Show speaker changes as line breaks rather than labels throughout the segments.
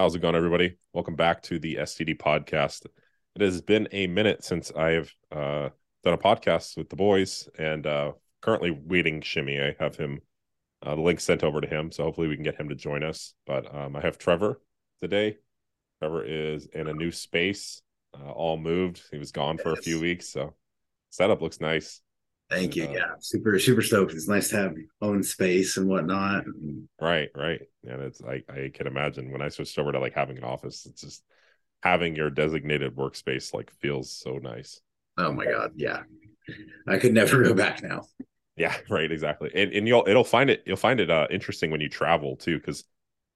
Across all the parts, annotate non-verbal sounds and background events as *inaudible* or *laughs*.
How's it going, everybody? Welcome back to the STD podcast. It has been a minute since I've uh, done a podcast with the boys, and uh, currently waiting Shimmy. I have him uh, the link sent over to him, so hopefully we can get him to join us. But um, I have Trevor today. Trevor is in a new space, uh, all moved. He was gone yes. for a few weeks, so setup looks nice.
Thank you. Uh, yeah, super super stoked. It's nice to have own space and whatnot.
Right, right. And it's I I can imagine when I switched over to like having an office, it's just having your designated workspace like feels so nice.
Oh my god, yeah. I could never go back now.
Yeah, *laughs* right, exactly. And and you'll it'll find it you'll find it uh interesting when you travel too, because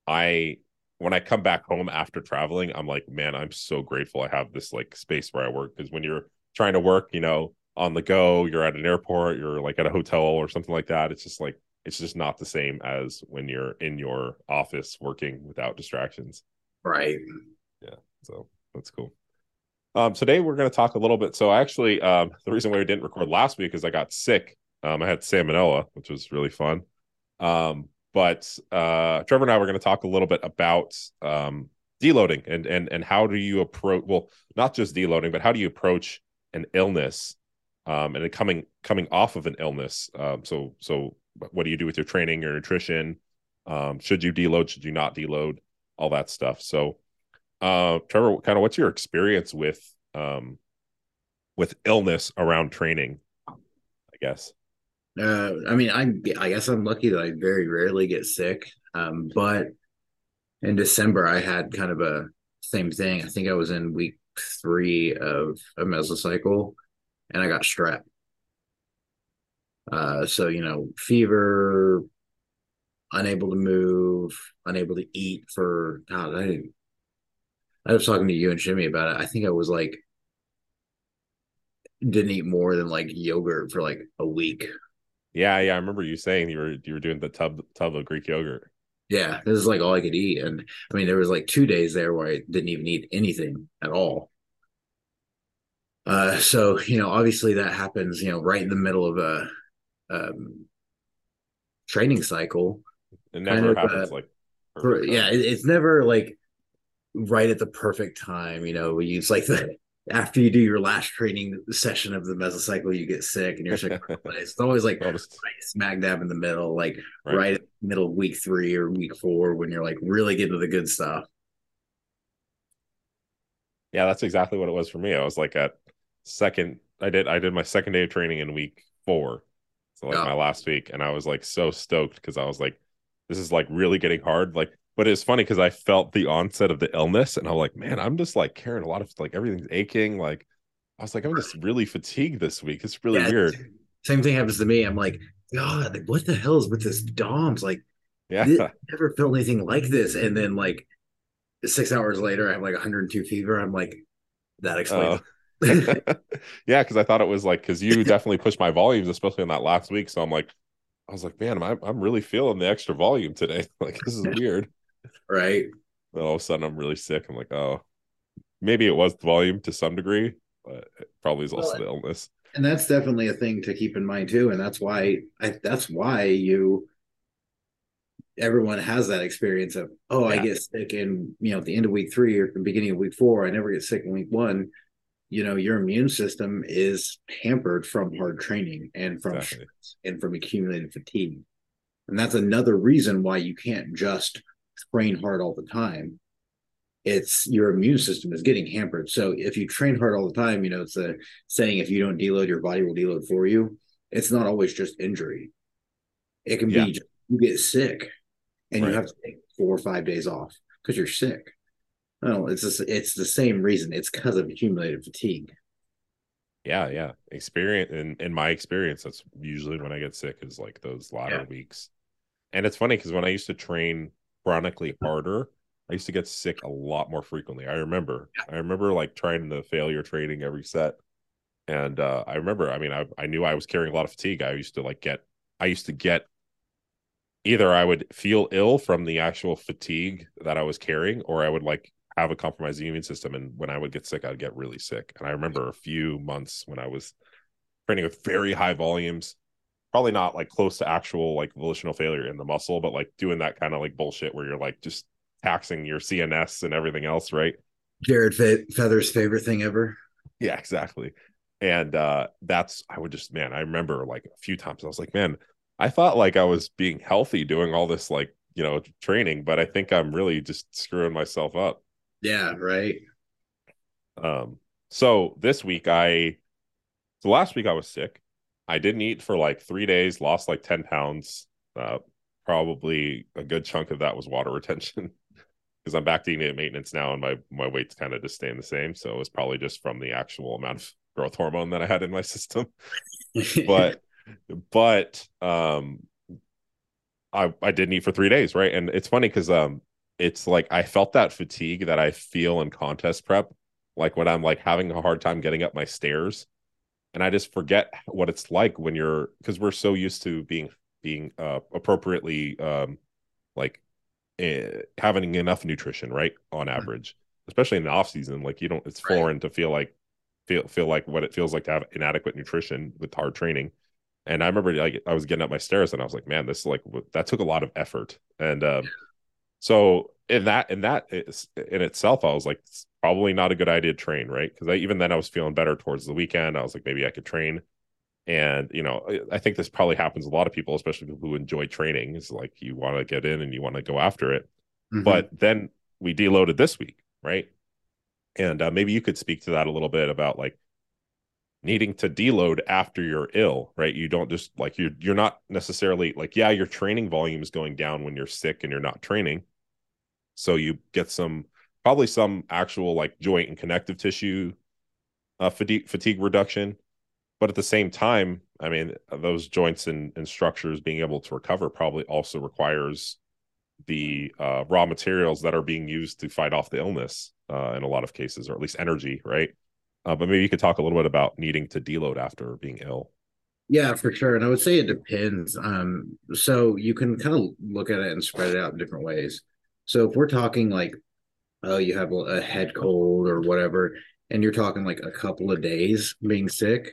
I when I come back home after traveling, I'm like, man, I'm so grateful I have this like space where I work. Because when you're trying to work, you know, on the go, you're at an airport, you're like at a hotel or something like that. It's just like it's just not the same as when you're in your office working without distractions.
Right.
Yeah. So that's cool. Um, today we're going to talk a little bit. So actually, um, the reason why we didn't record last week is I got sick. Um, I had salmonella, which was really fun. Um, but uh, Trevor and I were going to talk a little bit about um, deloading and and and how do you approach? Well, not just deloading, but how do you approach an illness um, and coming coming off of an illness. Um, so so what do you do with your training, your nutrition? Um, should you deload? Should you not deload? All that stuff. So, uh, Trevor, kind of what's your experience with um, with illness around training? I guess.
Uh, I mean, I I guess I'm lucky that I very rarely get sick. Um, but in December, I had kind of a same thing. I think I was in week three of a mesocycle and I got strep. Uh, so you know, fever, unable to move, unable to eat for God. I I was talking to you and Shimmy about it. I think I was like didn't eat more than like yogurt for like a week.
Yeah, yeah. I remember you saying you were you were doing the tub tub of Greek yogurt.
Yeah, this is like all I could eat, and I mean there was like two days there where I didn't even eat anything at all. Uh, so you know, obviously that happens, you know, right in the middle of a um, training cycle.
It never happens uh, like
for, yeah, it, it's never like right at the perfect time. You know, it's like the *laughs* after you do your last training session of the mesocycle, you get sick and you're sick. *laughs* it's always like right, smack dab in the middle, like right. right middle week three or week four when you're like really getting to the good stuff.
Yeah, that's exactly what it was for me. I was like at second I did I did my second day of training in week four. So like my last week. And I was like so stoked because I was like, this is like really getting hard. Like, but it's funny because I felt the onset of the illness and I'm like, man, I'm just like carrying a lot of like everything's aching. Like I was like, I'm just really fatigued this week. It's really yeah, weird.
Same thing happens to me. I'm like, God, like, what the hell is with this DOMS? Like, yeah, I never felt anything like this. And then like six hours later, I have like 102 fever. I'm like, that oh. explains. *laughs*
Yeah, because I thought it was like because you *laughs* definitely pushed my volumes, especially in that last week. So I'm like, I was like, man, I'm I'm really feeling the extra volume today. *laughs* like this is weird,
right?
And all of a sudden, I'm really sick. I'm like, oh, maybe it was the volume to some degree, but it probably is also well, the illness.
And that's definitely a thing to keep in mind too. And that's why I that's why you everyone has that experience of oh yeah. i get sick in you know at the end of week three or the beginning of week four i never get sick in week one you know your immune system is hampered from hard training and from exactly. and from accumulated fatigue and that's another reason why you can't just train hard all the time it's your immune system is getting hampered so if you train hard all the time you know it's a saying if you don't deload your body will deload for you it's not always just injury it can yeah. be just, you get sick and right. you have to take four or five days off because you're sick no, it's just, it's the same reason. It's because of accumulated fatigue.
Yeah, yeah. Experience in in my experience, that's usually when I get sick is like those latter yeah. weeks. And it's funny because when I used to train chronically harder, I used to get sick a lot more frequently. I remember. I remember like trying the failure training every set. And uh, I remember, I mean, I, I knew I was carrying a lot of fatigue. I used to like get, I used to get either I would feel ill from the actual fatigue that I was carrying, or I would like have a compromised immune system and when i would get sick i'd get really sick and i remember a few months when i was training with very high volumes probably not like close to actual like volitional failure in the muscle but like doing that kind of like bullshit where you're like just taxing your CNS and everything else, right?
Jared Fe- Feather's favorite thing ever.
Yeah, exactly. And uh that's I would just man, I remember like a few times I was like, man, I thought like I was being healthy doing all this like, you know, training, but I think I'm really just screwing myself up.
Yeah, right.
Um so this week I so last week I was sick. I didn't eat for like 3 days, lost like 10 pounds. Uh probably a good chunk of that was water *laughs* retention. because I'm back to eating at maintenance now, and my my weight's kind of just staying the same. So it was probably just from the actual amount of growth hormone that I had in my *laughs* system. but but um, I I didn't eat for three days, right? And it's funny because um, it's like I felt that fatigue that I feel in contest prep, like when I'm like having a hard time getting up my stairs, and I just forget what it's like when you're because we're so used to being being uh appropriately um like uh, having enough nutrition, right, on mm-hmm. average, especially in the off season. Like you don't, it's foreign right. to feel like feel feel like what it feels like to have inadequate nutrition with hard training. And I remember like I was getting up my stairs and I was like, man, this is like that took a lot of effort. And um, so in that in that in itself, I was like, it's probably not a good idea to train, right? Because even then I was feeling better towards the weekend. I was like, maybe I could train and you know i think this probably happens a lot of people especially people who enjoy training is like you want to get in and you want to go after it mm-hmm. but then we deloaded this week right and uh, maybe you could speak to that a little bit about like needing to deload after you're ill right you don't just like you're you're not necessarily like yeah your training volume is going down when you're sick and you're not training so you get some probably some actual like joint and connective tissue uh, fatigue fatigue reduction. But at the same time i mean those joints and, and structures being able to recover probably also requires the uh, raw materials that are being used to fight off the illness uh, in a lot of cases or at least energy right? Uh, but maybe you could talk a little bit about needing to deload after being ill.
Yeah for sure. And i would say it depends. Um, so you can kind of look at it and spread it out in different ways so if we're talking like oh you have a head cold or whatever and you're talking like a couple of days being sick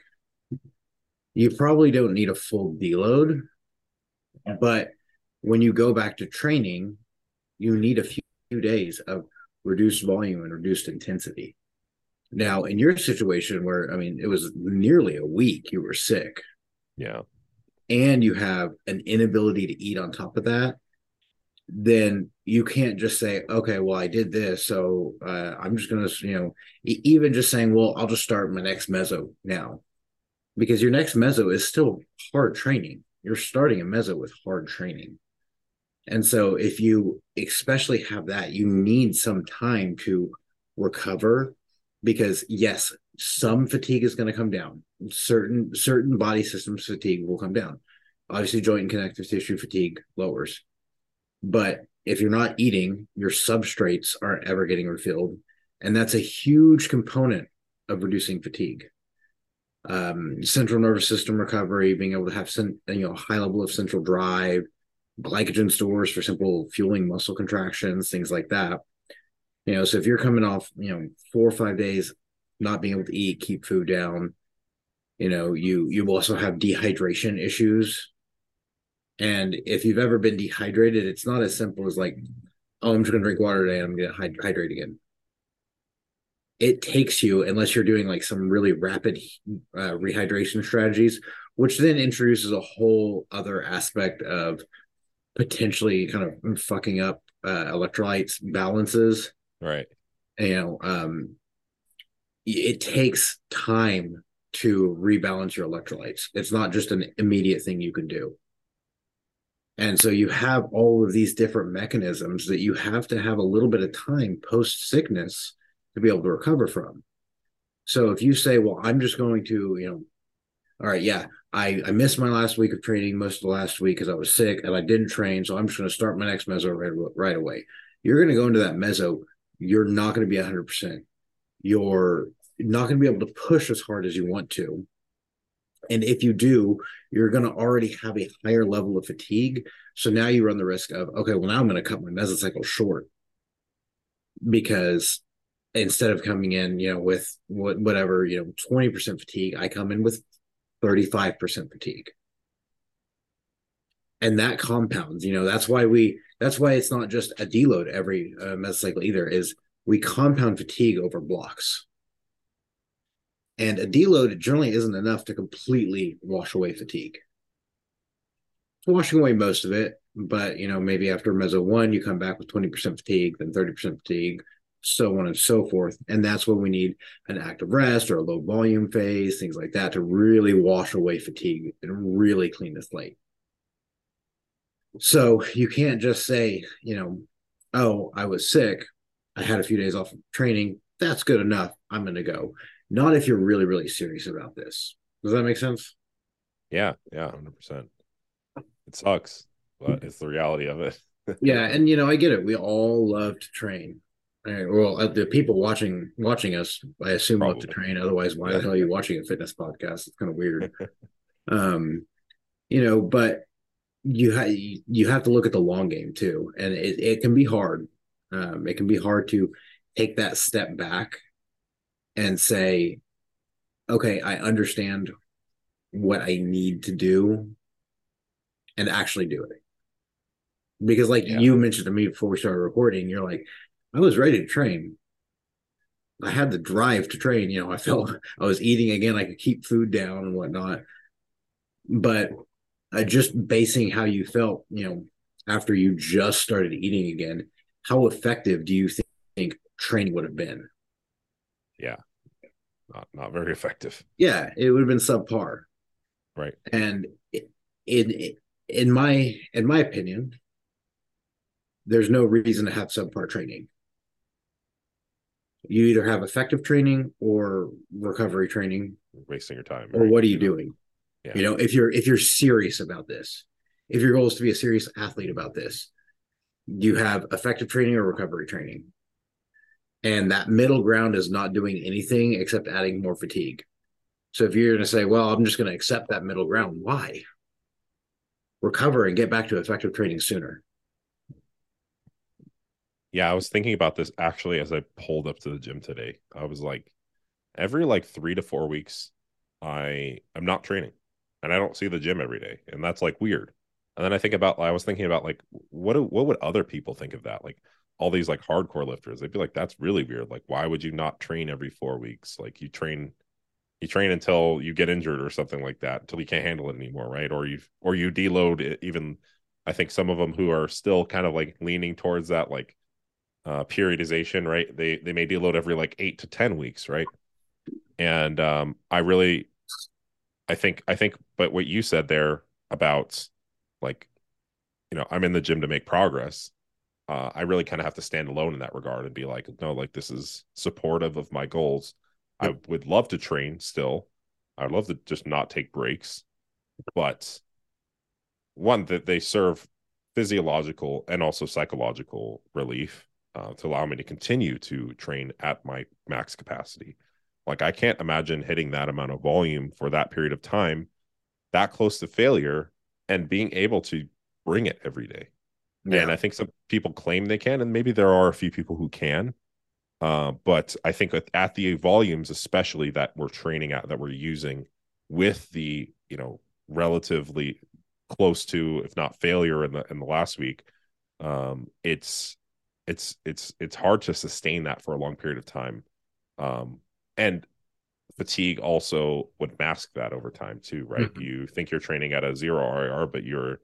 you probably don't need a full deload. But when you go back to training, you need a few days of reduced volume and reduced intensity. Now, in your situation where I mean it was nearly a week you were sick.
Yeah.
And you have an inability to eat on top of that, then you can't just say, okay, well, I did this, so uh, I'm just gonna, you know, even just saying, well, I'll just start my next meso now because your next meso is still hard training. You're starting a meso with hard training. And so if you especially have that, you need some time to recover because yes, some fatigue is going to come down. Certain certain body systems fatigue will come down. Obviously joint and connective tissue fatigue lowers. But if you're not eating, your substrates aren't ever getting refilled, and that's a huge component of reducing fatigue um, central nervous system recovery, being able to have you know high level of central drive, glycogen stores for simple fueling muscle contractions, things like that. You know, so if you're coming off you know four or five days not being able to eat, keep food down, you know, you you also have dehydration issues. And if you've ever been dehydrated, it's not as simple as like, oh, I'm just gonna drink water today and I'm gonna hydrate again. It takes you unless you're doing like some really rapid uh, rehydration strategies which then introduces a whole other aspect of potentially kind of fucking up uh, electrolytes balances.
Right.
You know um it takes time to rebalance your electrolytes. It's not just an immediate thing you can do and so you have all of these different mechanisms that you have to have a little bit of time post sickness to be able to recover from. So if you say, well, I'm just going to, you know, all right, yeah, I, I missed my last week of training most of the last week because I was sick and I didn't train. So I'm just going to start my next meso right, right away. You're going to go into that meso. You're not going to be 100%. You're not going to be able to push as hard as you want to. And if you do, you're going to already have a higher level of fatigue. So now you run the risk of, okay, well, now I'm going to cut my mesocycle short because instead of coming in, you know, with what whatever, you know, 20% fatigue, I come in with 35% fatigue. And that compounds, you know, that's why we That's why it's not just a deload every uh, mesocycle either. Is we compound fatigue over blocks, and a deload generally isn't enough to completely wash away fatigue. It's washing away most of it, but you know maybe after meso one you come back with twenty percent fatigue, then thirty percent fatigue, so on and so forth. And that's when we need an active rest or a low volume phase, things like that, to really wash away fatigue and really clean the slate. So you can't just say, you know, oh, I was sick. I had a few days off of training. That's good enough. I'm going to go. Not if you're really, really serious about this. Does that make sense?
Yeah. Yeah. 100%. It sucks, but it's the reality of it. *laughs*
yeah. And, you know, I get it. We all love to train. Right, well, uh, the people watching watching us, I assume, Probably. love to train. Otherwise, why the hell are you watching a fitness podcast? It's kind of weird. *laughs* um, you know, but you have you have to look at the long game too, and it, it can be hard. Um, it can be hard to take that step back and say, okay, I understand what I need to do, and actually do it. Because, like yeah. you mentioned to me before we started recording, you're like, I was ready to train. I had the drive to train. You know, I felt *laughs* I was eating again. I could keep food down and whatnot. But uh, just basing how you felt, you know, after you just started eating again, how effective do you think training would have been?
Yeah, not not very effective.
Yeah, it would have been subpar.
Right.
And in in my in my opinion, there's no reason to have subpar training you either have effective training or recovery training
wasting your time
or right? what are you doing yeah. you know if you're if you're serious about this if your goal is to be a serious athlete about this you have effective training or recovery training and that middle ground is not doing anything except adding more fatigue so if you're going to say well i'm just going to accept that middle ground why recover and get back to effective training sooner
yeah, I was thinking about this actually as I pulled up to the gym today. I was like, every like three to four weeks, I am not training, and I don't see the gym every day, and that's like weird. And then I think about, I was thinking about like, what do, what would other people think of that? Like all these like hardcore lifters, they'd be like, that's really weird. Like, why would you not train every four weeks? Like you train, you train until you get injured or something like that, until you can't handle it anymore, right? Or you or you deload it even. I think some of them who are still kind of like leaning towards that, like uh, periodization, right? They they may deload every like eight to ten weeks, right? And um, I really, I think I think, but what you said there about like, you know, I'm in the gym to make progress. Uh, I really kind of have to stand alone in that regard and be like, no, like this is supportive of my goals. I would love to train still. I'd love to just not take breaks, but one that they serve physiological and also psychological relief uh, to allow me to continue to train at my max capacity. Like I can't imagine hitting that amount of volume for that period of time, that close to failure, and being able to bring it every day. Yeah. And I think some people claim they can, and maybe there are a few people who can. Uh, but I think at the volumes, especially that we're training at, that we're using with the you know relatively close to, if not failure in the in the last week, um, it's it's it's it's hard to sustain that for a long period of time um and fatigue also would mask that over time too right mm-hmm. you think you're training at a zero RIR but you're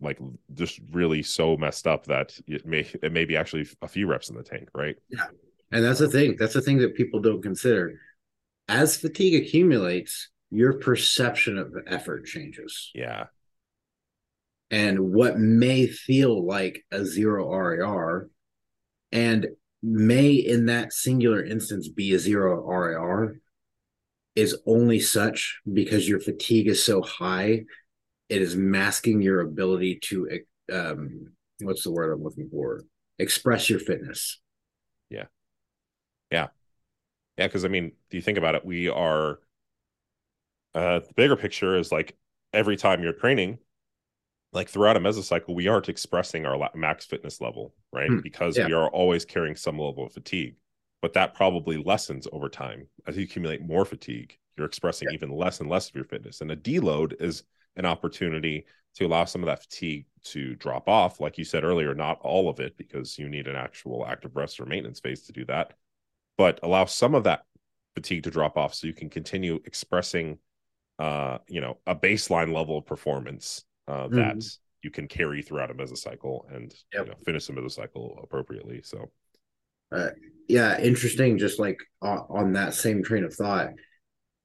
like just really so messed up that it may it may be actually a few reps in the tank right?
Yeah. And that's the thing that's the thing that people don't consider. As fatigue accumulates your perception of effort changes.
Yeah.
And what may feel like a zero RIR and may in that singular instance be a zero RIR is only such because your fatigue is so high, it is masking your ability to um, what's the word I'm looking for? Express your fitness.
Yeah. Yeah. Yeah. Cause I mean, do you think about it? We are uh the bigger picture is like every time you're training, like throughout a mesocycle, we aren't expressing our max fitness level, right? Hmm. Because yeah. we are always carrying some level of fatigue. But that probably lessens over time as you accumulate more fatigue. You're expressing yeah. even less and less of your fitness, and a deload is an opportunity to allow some of that fatigue to drop off. Like you said earlier, not all of it because you need an actual active rest or maintenance phase to do that, but allow some of that fatigue to drop off so you can continue expressing uh you know a baseline level of performance uh mm-hmm. that you can carry throughout a mesocycle and yep. you know, finish the mesocycle appropriately so
uh, yeah interesting just like uh, on that same train of thought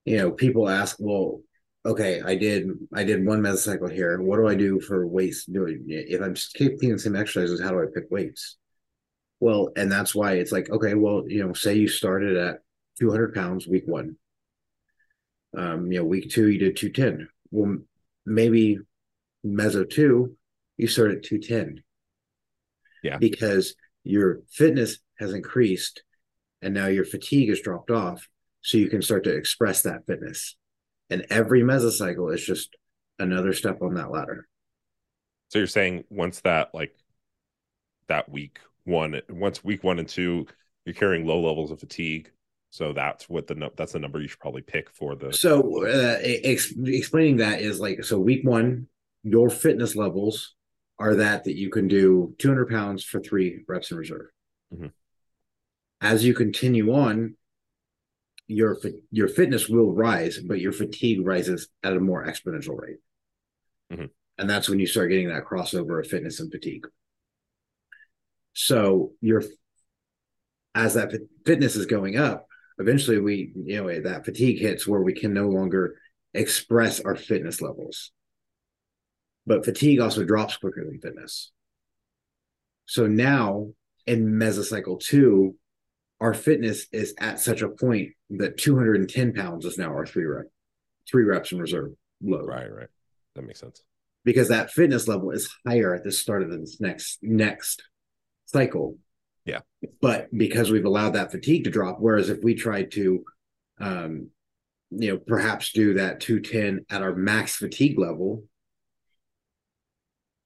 you know people ask well okay i did i did one mesocycle here. What do i do for weights doing if i'm keeping the same exercises how do i pick weights? Well and that's why it's like okay well you know say you started at 200 pounds week one. Um you know week two you did 210 well maybe meso two you start at 210
yeah.
Because your fitness has increased and now your fatigue has dropped off so you can start to express that fitness and every mesocycle is just another step on that ladder.
So you're saying once that like that week one once week one and two you're carrying low levels of fatigue. So that's what the that's the number you should probably pick for the
so uh, ex- explaining that is like so week one your fitness levels are that that you can do 200 pounds for three reps in reserve. Mm-hmm. as you continue on your your fitness will rise, but your fatigue rises at a more exponential rate. Mm-hmm. And that's when you start getting that crossover of fitness and fatigue. So your as that fitness is going up, eventually we you know that fatigue hits where we can no longer express our fitness levels. But fatigue also drops quicker than fitness. So now in mesocycle two, our fitness is at such a point that 210 pounds is now our three rep, three reps in reserve load.
Right, right. That makes sense.
Because that fitness level is higher at the start of this next next cycle.
Yeah.
But because we've allowed that fatigue to drop, whereas if we tried to um you know perhaps do that 210 at our max fatigue level,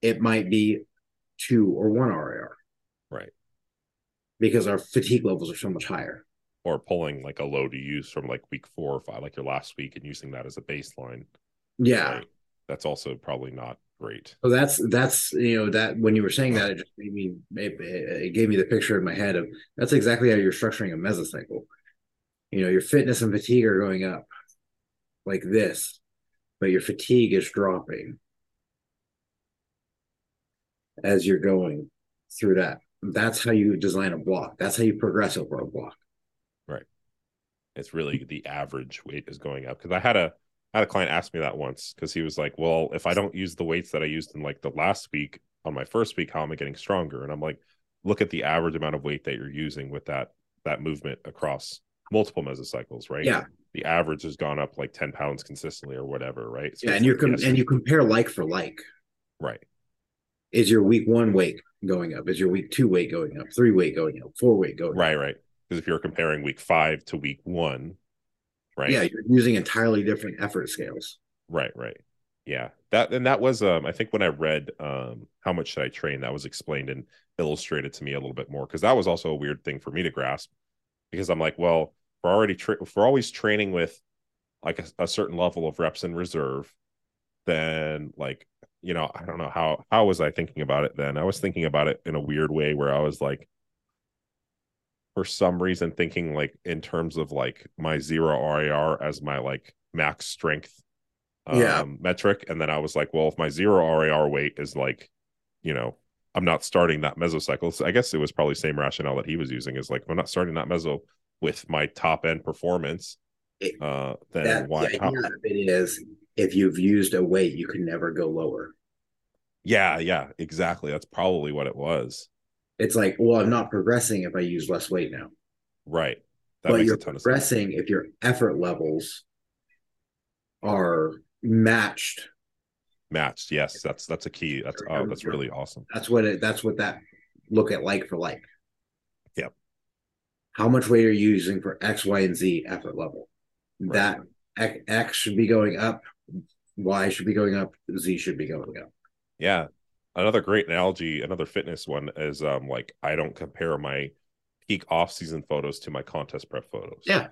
it might be two or one RIR. Because our fatigue levels are so much higher.
Or pulling like a load to use from like week four or five, like your last week, and using that as a baseline.
Yeah,
that's also probably not great.
So that's that's you know that when you were saying that, it just made me it, it gave me the picture in my head of that's exactly how you're structuring a mesocycle. You know, your fitness and fatigue are going up like this, but your fatigue is dropping as you're going through that that's how you design a block. That's how you progress over a block.
Right. It's really the average weight is going up. Because I had a I had a client ask me that once because he was like, Well, if I don't use the weights that I used in like the last week on my first week, how am I getting stronger? And I'm like, look at the average amount of weight that you're using with that that movement across multiple mesocycles, right?
Yeah.
The average has gone up like 10 pounds consistently or whatever, right?
So yeah, and you're com- and you compare like for like.
Right.
Is your week one weight going up? Is your week two weight going up? Three weight going up? Four weight going
right,
up?
Right, right. Because if you're comparing week five to week one, right?
Yeah, you're using entirely different effort scales.
Right, right. Yeah. That and that was um I think when I read um how much should I train, that was explained and illustrated to me a little bit more because that was also a weird thing for me to grasp because I'm like, well, we're already tra- if we're always training with like a, a certain level of reps in reserve, then like you know, I don't know how how was I thinking about it then? I was thinking about it in a weird way where I was like for some reason thinking like in terms of like my zero RIR as my like max strength um, yeah. metric. And then I was like, well, if my zero RIR weight is like, you know, I'm not starting that mesocycle. So I guess it was probably same rationale that he was using is like, I'm not starting that meso with my top end performance. Uh, then that, why?
The idea how, it is if you've used a weight, you can never go lower.
Yeah, yeah, exactly. That's probably what it was.
It's like, well, I'm not progressing if I use less weight now.
Right.
That but you're progressing if your effort levels are matched.
Matched, yes. That's that's a key. That's oh, that's really awesome.
That's what it that's what that look at like for like.
Yep.
How much weight are you using for X, Y, and Z effort level? Right. That X should be going up, Y should be going up, Z should be going up.
Yeah. Another great analogy, another fitness one is um like I don't compare my peak off season photos to my contest prep photos.
Yeah.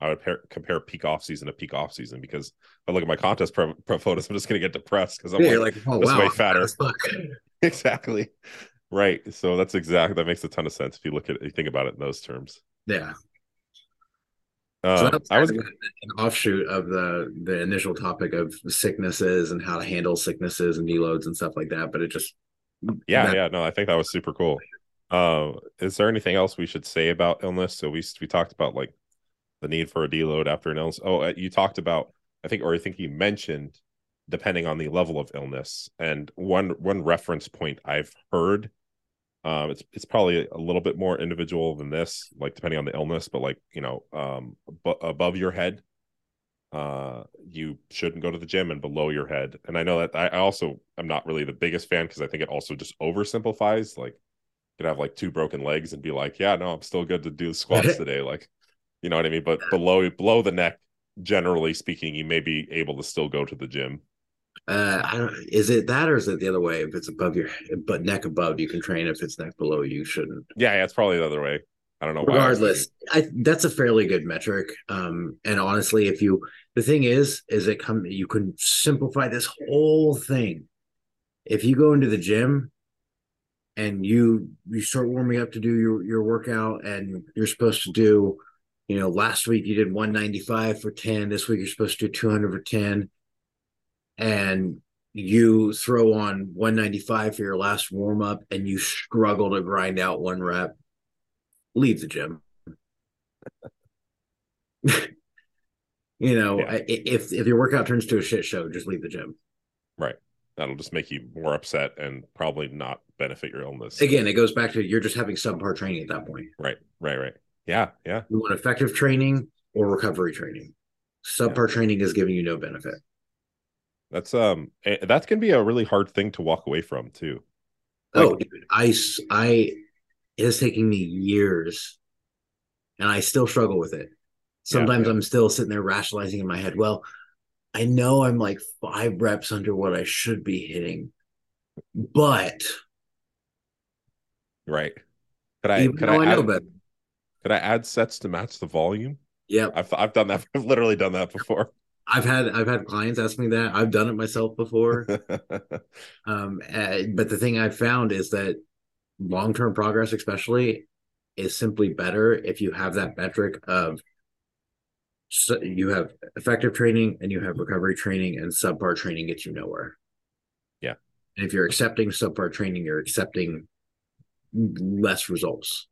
I would pair, compare peak off season to peak off season because if I look at my contest prep, pro photos, I'm just going to get depressed because I'm
Yeah,
like,
like, oh
this
wow,
way fatter. *laughs* exactly right. So that's exactly that makes a ton of sense if you look at you think about it in those terms.
Yeah.
Uh,
so
I was
an offshoot of the the initial topic of sicknesses and how to handle sicknesses and deloads and stuff like that. But it just
yeah
that-
yeah no I think that was super cool. Uh, is there anything else we should say about illness? So we we talked about like the need for a deload after an illness. Oh, uh, you talked about I think or I think you mentioned depending on the level of illness and one one reference point I've heard um it's it's probably a little bit more individual than this like depending on the illness but like you know um bu- above your head uh you shouldn't go to the gym and below your head. And i know that i also I also am not really the biggest fan because i think it also just oversimplifies like you could have like two broken legs and be like yeah no i'm still good to do squats *laughs* today like you know what i mean? But below below the neck generally speaking you may be able to still go to the gym
uh I don't is it that or is it the other way? If it's above your but neck above, you can train. If it's neck below, you shouldn't.
yeah, yeah it's probably the other way i don't know why
regardless i that's a fairly good metric um and honestly if you the thing is is it come you can simplify this whole thing if you go into the gym and you you start warming up to do your your workout and you're supposed to do you know last week you did 195 for 10 this week you're supposed to do 200 for 10 and you throw on 195 for your last warm up and you struggle to grind out one rep leave the gym. *laughs* you know,
Yeah.
If if your workout turns to a shit show, just leave the gym.
right that'll just make you more upset and probably not benefit your illness
Again, it goes back to you're just having subpar training at that point.
right right right yeah yeah
You want effective training or recovery training. Subpar training is giving you no benefit.
That's um that's gonna be a really hard thing to walk away from too
oh,
Like-
I I it is taking me years, and I still struggle with it. Sometimes
yeah.
I'm still sitting there rationalizing in my head. Well, I know I'm like five reps under what I should be hitting, but
right could i could I,
I, know
add,
better,
could i add sets to match the volume
Yeah,
i've i've done that *laughs* i've literally done that before
I've had I've had clients ask me that. I've done it myself before. *laughs* um, but the thing I've found is that long term progress, especially, is simply better if you have that metric of so you have effective training and you have recovery training, and subpar training gets you nowhere.
Yeah.
And if you're accepting subpar training, you're accepting less results.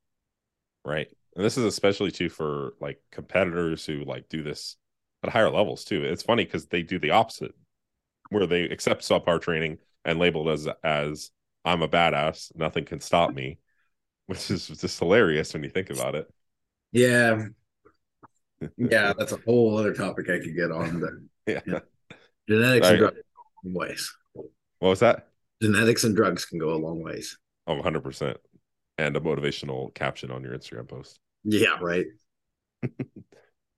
right and this is especially true for like competitors who like do this at higher levels too it's funny because they do the opposite where they accept subpar training and label it as as i'm a badass nothing can stop me *laughs* which is just hilarious when you think about it
Yeah. *laughs* Yeah, that's a whole other topic I could get on. But
yeah *laughs*
Yeah. genetics
Right.
and drugs go long ways.
what was that
Genetics and drugs can go a long ways.
oh 100% and a motivational caption on your instagram post
Yeah, right.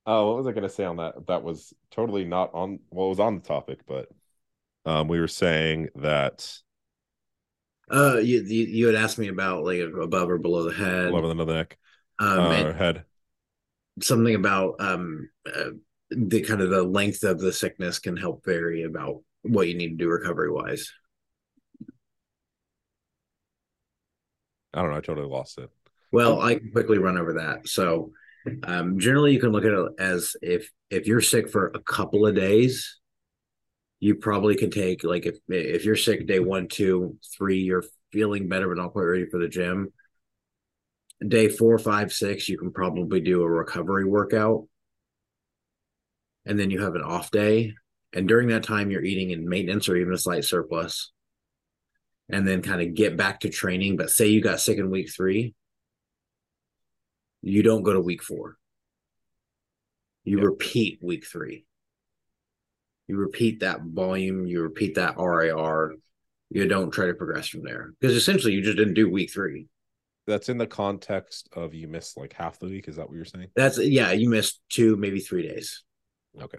Oh, what was I going to say on that? That was totally not on. Well, it was on the topic, but um, we were saying that
Uh, you, you you had asked me about like above or below the head,
below the neck,
um,
uh, head.
something about um uh, the kind of the length of the sickness can help vary about what you need to do recovery wise.
I don't know. I totally lost it.
Well, I can quickly run over that. So, um, generally, you can look at it as if if you're sick for a couple of days, you probably can take like if if you're sick day one, two, three, you're feeling better but not quite ready for the gym. Day four, five, six, you can probably do a recovery workout, and then you have an off day. And during that time, you're eating in maintenance or even a slight surplus, and then kind of get back to training. But say you got sick in week three, you don't go to week four. You
Yep.
repeat week three. You repeat that volume, you repeat that RIR. You don't try to progress from there because essentially you just didn't do week three.
That's in the context of you missed like half the week. Is that what you're saying?
That's yeah, you missed two, maybe three days.
Okay.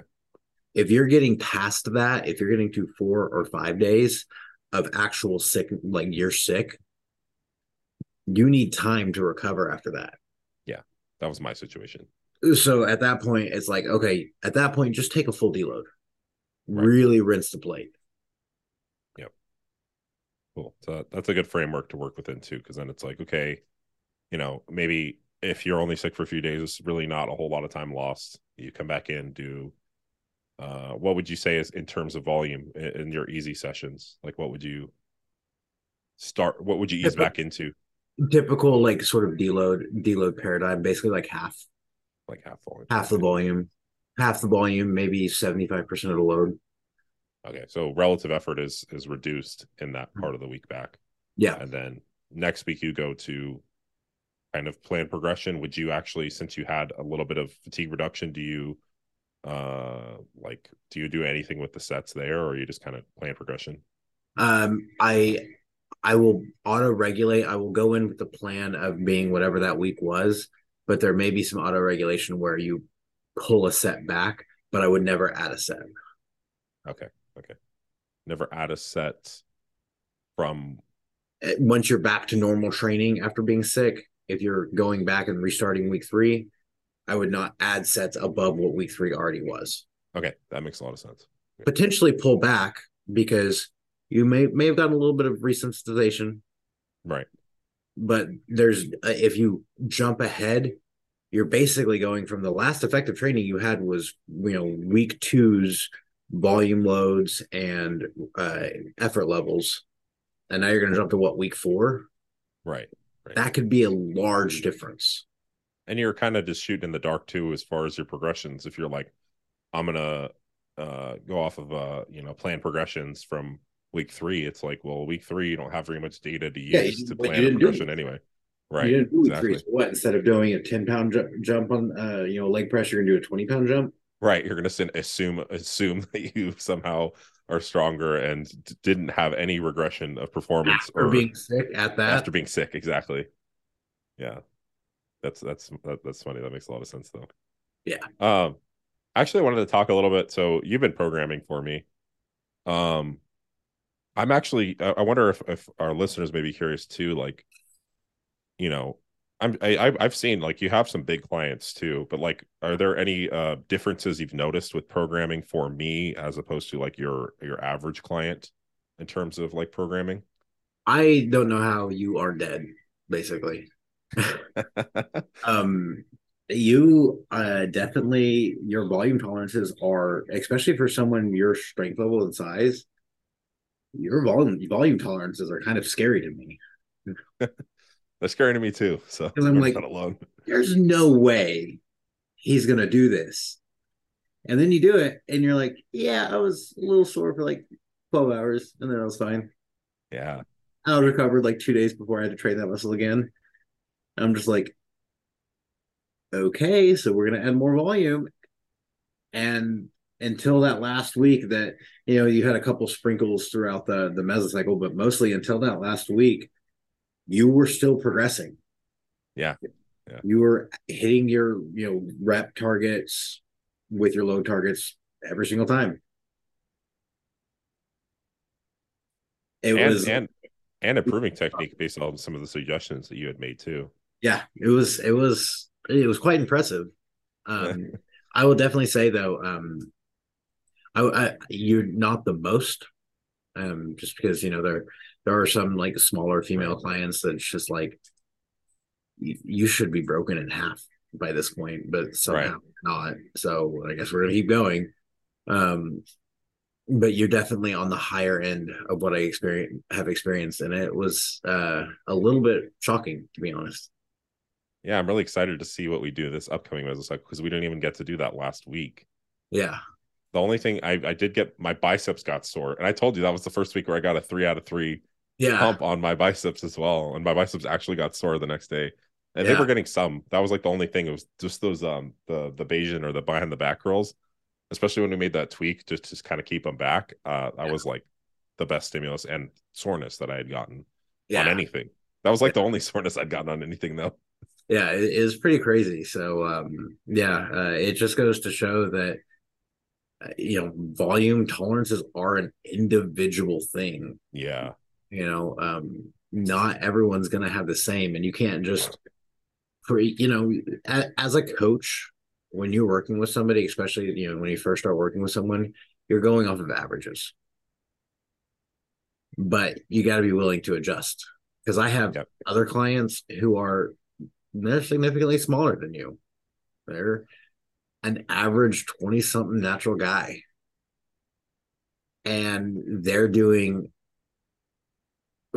If you're getting past that, if you're getting to four or five days of actual sick, like you're sick, you need time to recover after that.
Yeah, that was my situation.
So at that point, it's like, okay, at that point, just take a full deload. Right. Really rinse the plate.
Yep. Cool. So that's a good framework to work within too, because then it's like, okay, you know, maybe if you're only sick for a few days, it's really not a whole lot of time lost. You come back in, do uh, what would you say is in terms of volume in, in your easy sessions? Like, what would you start? What would you ease back into?
Typical, like, sort of deload deload paradigm, basically like half,
like half volume,
half the volume, half the volume, maybe seventy five percent of the load.
Okay, so relative effort is is reduced in that part of the week back.
Yeah,
and then next week you go to kind of plan progression. Would you actually, since you had a little bit of fatigue reduction, do you uh like do you do anything with the sets there or you just kind of plan progression
um i i will auto regulate i will go in with the plan of being whatever that week was but there may be some auto regulation where you pull a set back but i would never add a set
okay okay never add a set from
eh, once you're back to normal training after being sick if you're going back and restarting week three I would not add sets above what week three already was.
Okay, that makes a lot of sense.
Potentially pull back because you may may have gotten a little bit of resensitization,
right?
But there's uh, if you jump ahead, you're basically going from the last effective training you had was you know week two's volume loads and uh, effort levels, and now you're going to jump to what week four,
right? Right.
That could be a large difference
and you're kind of just shooting in the dark too as far as your progressions if you're like i'm gonna uh go off of uh you know plan progressions from week three it's like well week three you don't have very much data to use yeah, to plan a progression anyway right
you didn't do exactly. three, so what instead of doing a 10 pound jump, jump on uh you know leg press you're gonna do a 20 pound jump
right you're gonna assume assume *laughs* that you somehow are stronger and didn't have any regression of performance
after or being sick at that
after being sick exactly yeah that's that's that, that's funny. That makes a lot of sense though.
Yeah.
Um, actually, I wanted to talk a little bit. So you've been programming for me. Um, I'm actually. I wonder if if our listeners may be curious too. Like, you know, I'm I I've seen like you have some big clients too, but like, are there any uh differences you've noticed with programming for me as opposed to like your your average client in terms of like programming?
I don't know how you are dead, basically. *laughs* um, you uh, definitely your volume tolerances are, especially for someone your strength level and size. Your volume volume tolerances are kind of scary to me. *laughs*
They're scary to me too. So
I'm like, alone. there's no way he's gonna do this. And then you do it, and you're like, yeah, I was a little sore for like 12 hours, and then I was fine.
Yeah.
I was recovered like two days before I had to train that muscle again. I'm just like, okay, so we're gonna add more volume. And until that last week that you know you had a couple sprinkles throughout the the mesocycle, but mostly until that last week, you were still progressing.
Yeah. Yeah.
You were hitting your, you know, rep targets with your load targets every single time.
It and, was and and improving technique based on some of the suggestions that you had made too
yeah, it was it was it was quite impressive. *laughs* Um, I will definitely say though, um, I, I, you're not the most, um, just because you know there there are some like smaller female clients that's just like you, you should be broken in half by this point, but somehow right. not. So I guess we're gonna keep going. Um, but you're definitely on the higher end of what I experience have experienced, and it was uh, a little bit shocking to be honest
yeah, I'm really excited to see what we do this upcoming Mesocycle because we didn't even get to do that last week.
Yeah.
The only thing I, I did get my biceps got sore. And I told you that was the first week where I got a three out of three
yeah.
pump on my biceps as well. And my biceps actually got sore the next day. And yeah. they were getting some. That was like the only thing. It was just those um the the Bayesian or the behind the back rolls, especially when we made that tweak just to kind of keep them back. Uh that yeah. was like the best stimulus and soreness that I had gotten yeah. on anything. That was like the only *laughs* soreness I'd gotten on anything though
yeah it is pretty crazy so um yeah uh, it just goes to show that you know volume tolerances are an individual thing
yeah
you know um not everyone's gonna have the same and you can't just for you know as, as a coach when you're working with somebody, especially you know when you first start working with someone, you're going off of averages. But you got to be willing to adjust because I have yep. other clients who are they're significantly smaller than you. They're an average 20 something natural guy. And they're doing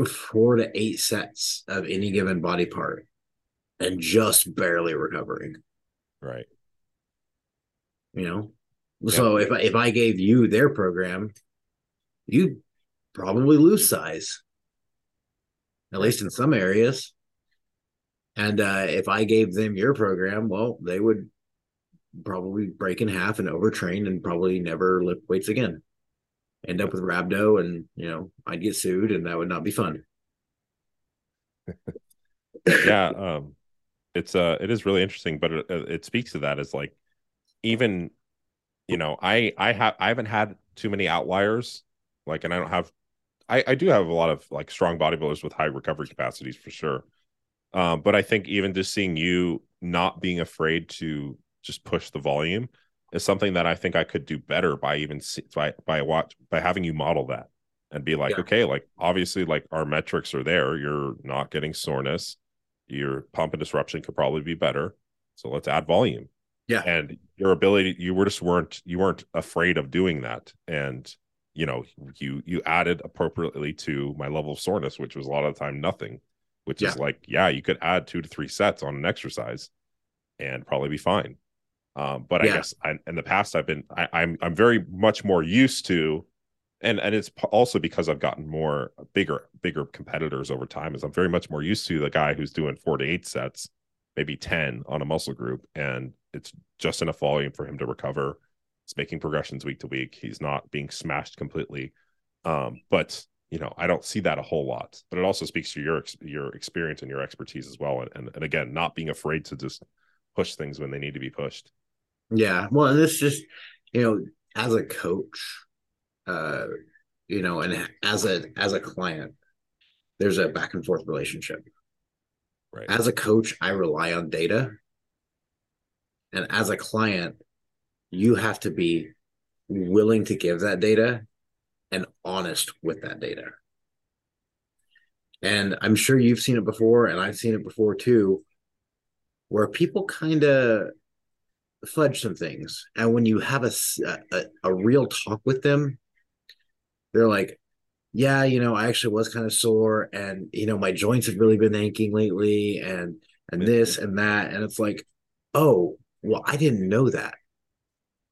four to eight sets of any given body part and just barely recovering.
Right.
You know, yeah. so if I, if I gave you their program, you probably lose size, at least in some areas. And uh, if I gave them your program, well, they would probably break in half and overtrain and probably never lift weights again. End up with rhabdo, and you know I'd get sued, and that would not be fun. *laughs*
yeah, um, it's uh, it is really interesting, but it, it speaks to that as like even you know I I have I haven't had too many outliers like, and I don't have I I do have a lot of like strong bodybuilders with high recovery capacities for sure. Um, but I think even just seeing you not being afraid to just push the volume is something that I think I could do better by even see, by by watch by having you model that and be like, yeah. okay, like obviously like our metrics are there. You're not getting soreness. Your pump and disruption could probably be better. So let's add volume.
Yeah.
And your ability, you were just weren't you weren't afraid of doing that. And you know, you you added appropriately to my level of soreness, which was a lot of the time nothing, which yeah. is like, yeah, you could add two to three sets on an exercise and probably be fine. Um, but yeah. I guess I, in the past, I've been I, I'm I'm very much more used to, and and it's also because I've gotten more bigger bigger competitors over time. Is I'm very much more used to the guy who's doing four to eight sets, maybe ten on a muscle group, and it's just enough volume for him to recover. It's making progressions week to week. He's not being smashed completely. Um, but you know, I don't see that a whole lot. But it also speaks to your your experience and your expertise as well, and and, and again, not being afraid to just push things when they need to be pushed.
Yeah. Well, and this just, you know, as a coach, uh, you know, and as a as a client, there's a back and forth relationship. Right. As a coach, I rely on data. And as a client, you have to be willing to give that data and honest with that data. And I'm sure you've seen it before, and I've seen it before too, where people kind of fudge some things. And when you have a, a, a real talk with them, they're like, yeah, you know, I actually was kind of sore and, you know, my joints have really been aching lately and, and this and that. And it's like, oh, well, I didn't know that.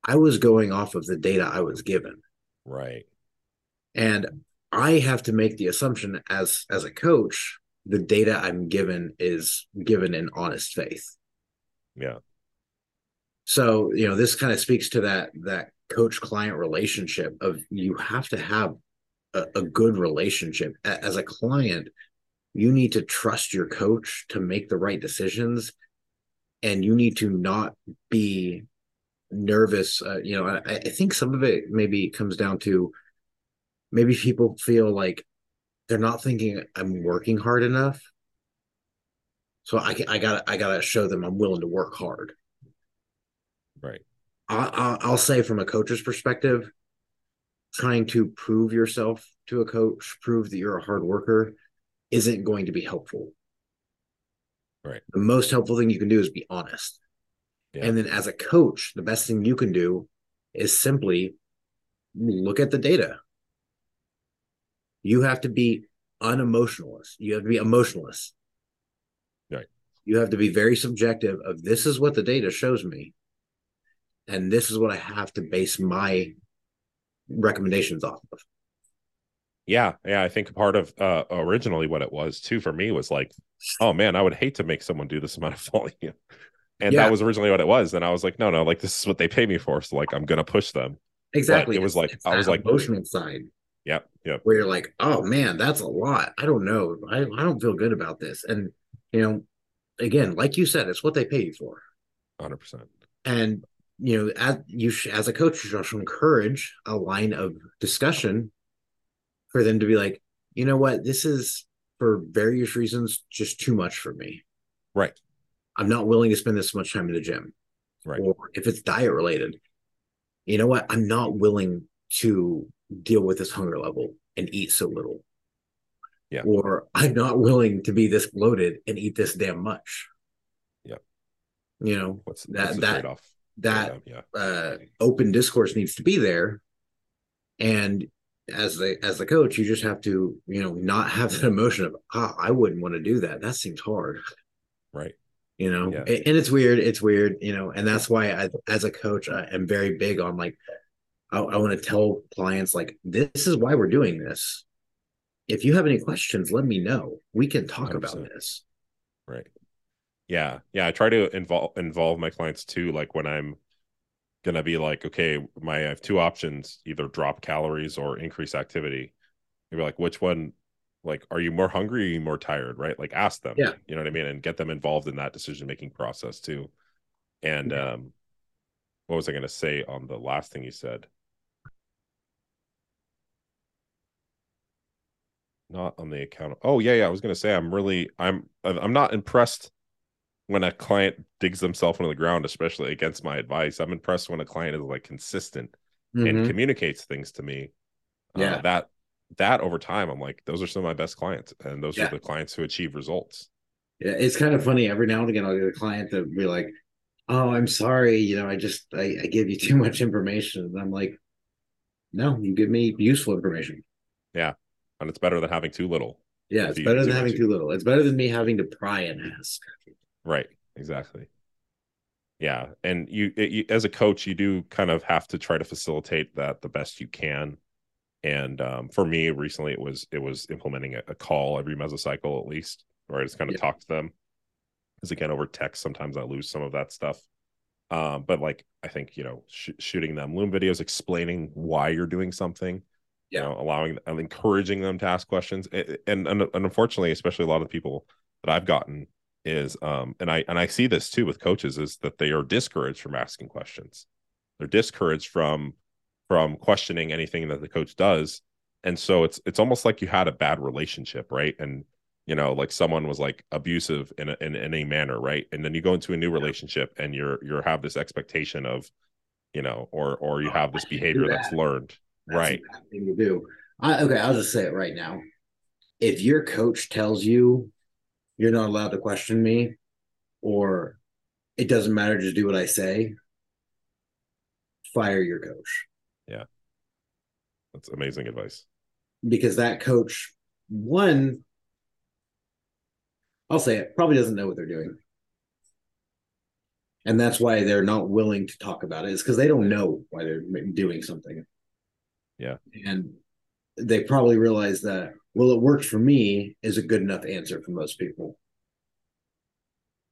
I was going off of the data I was given.
Right.
And I have to make the assumption as as a coach, the data I'm given is given in honest faith.
Yeah.
So, you know, this kind of speaks to that that coach client relationship of you have to have a, a good relationship. As a client. You need to trust your coach to make the right decisions and you need to not be nervous. Uh, you know I, I think some of it maybe comes down to maybe people feel like they're not thinking i'm working hard enough. So i i gotta i gotta show them i'm willing to work hard
Right.
I, I'll say from a coach's perspective, trying to prove yourself to a coach, prove that you're a hard worker, isn't going to be helpful.
Right.
The most helpful thing you can do is be honest. Yeah. And then as a coach, the best thing you can do is simply look at the data. You have to be unemotionalist. You have to be emotionless.
Right.
You have to be very subjective of this is what the data shows me and this is what I have to base my recommendations off of.
Yeah, yeah, I think part of uh originally what it was too for me was like, oh man, I would hate to make someone do this amount of *laughs* volume. And yeah. that was originally what it was. And I was like, no, no, like this is what they pay me for. So like I'm gonna push them.
Exactly.
But it was like I was like
emotional side.
Yep. Yep.
Where you're like, oh man, that's a lot. I don't know. I, I don't feel good about this. And you know, again, like you said, it's what they pay you for.
Hundred percent.
And you know, as you as a coach, you should encourage a line of discussion for them to be like, you know what, this is for various reasons just too much for me.
Right.
I'm not willing to spend this much time in the gym.
right.
or if it's diet related, you know what? I'm not willing to deal with this hunger level and eat so little.
Yeah.
Or I'm not willing to be this bloated and eat this damn much.
Yeah.
You know,
what's
that
what's
that
trade-off?
That
yeah,
uh, open discourse needs to be there, and as the as the coach, you just have to you know not have that emotion of ah, I wouldn't want to do that. That seems hard,
right.
you know.
Yeah.
A- And it's weird. It's weird, you know. And that's why I, as a coach, I am very big on like I, I want to tell clients like this is why we're doing this. If you have any questions, let me know. We can talk about
100%.
this.
Right. Yeah. Yeah. I try to involve involve my clients too. Like when I'm gonna be like, okay, my I have two options, either drop calories or increase activity. You're like, which one? Like, are you more hungry? You more tired? Right? Like, ask them.
Yeah.
You know what I mean, and get them involved in that decision making process too. And
Yeah.
um, what was I gonna say on the last thing you said? Not on the account. Oh yeah, yeah. I was gonna say I'm really I'm I'm not impressed when a client digs themselves into the ground, especially against my advice. I'm impressed when a client is like consistent and
Mhm.
communicates things to me. Uh,
Yeah.
that that over time, I'm like, those are some of my best clients, and those
Yeah.
are the clients who achieve results.
Yeah, it's kind of funny. Every now and again, I'll get a client that be like, "Oh, I'm sorry. You know, I just I, I give you *laughs* too much information." And I'm like, "No, you give me useful information.
Yeah, and it's better than having too little.
Yeah, it's better than having too little. It's better than me having to pry and ask."
Right. Exactly. Yeah, and you, it, you as a coach, you do kind of have to try to facilitate that the best you can. And um, for me, recently, it was it was implementing a, a call every mesocycle at least, where I just kind of
Yeah.
talk to them. Because again, over text, sometimes I lose some of that stuff. Um, but like I think you know, sh- shooting them Loom videos, explaining why you're doing something,
Yeah.
you know, allowing and encouraging them to ask questions, and, and and unfortunately, especially a lot of people that I've gotten is um and I and I see this too with coaches is that they are discouraged from asking questions. They're discouraged from from questioning anything that the coach does. And so it's it's almost like you had a bad relationship, right? And you know, like someone was like abusive in a, in, in a manner, right? And then you go into a new relationship and you're you're have this expectation of, you know, or or you
Oh,
have this behavior that's learned.
That's
right.
thing to do. I, okay, I'll just say it right now. If your coach tells you you're not allowed to question me, or it doesn't matter, just do what I say, fire your coach Yeah.
That's amazing advice.
because that coach, one, I'll say it, probably doesn't know what they're doing. And that's why they're not willing to talk about it, is because they don't know why they're doing something.
Yeah.
And they probably realize that, well, it worked for me is a good enough answer for most people.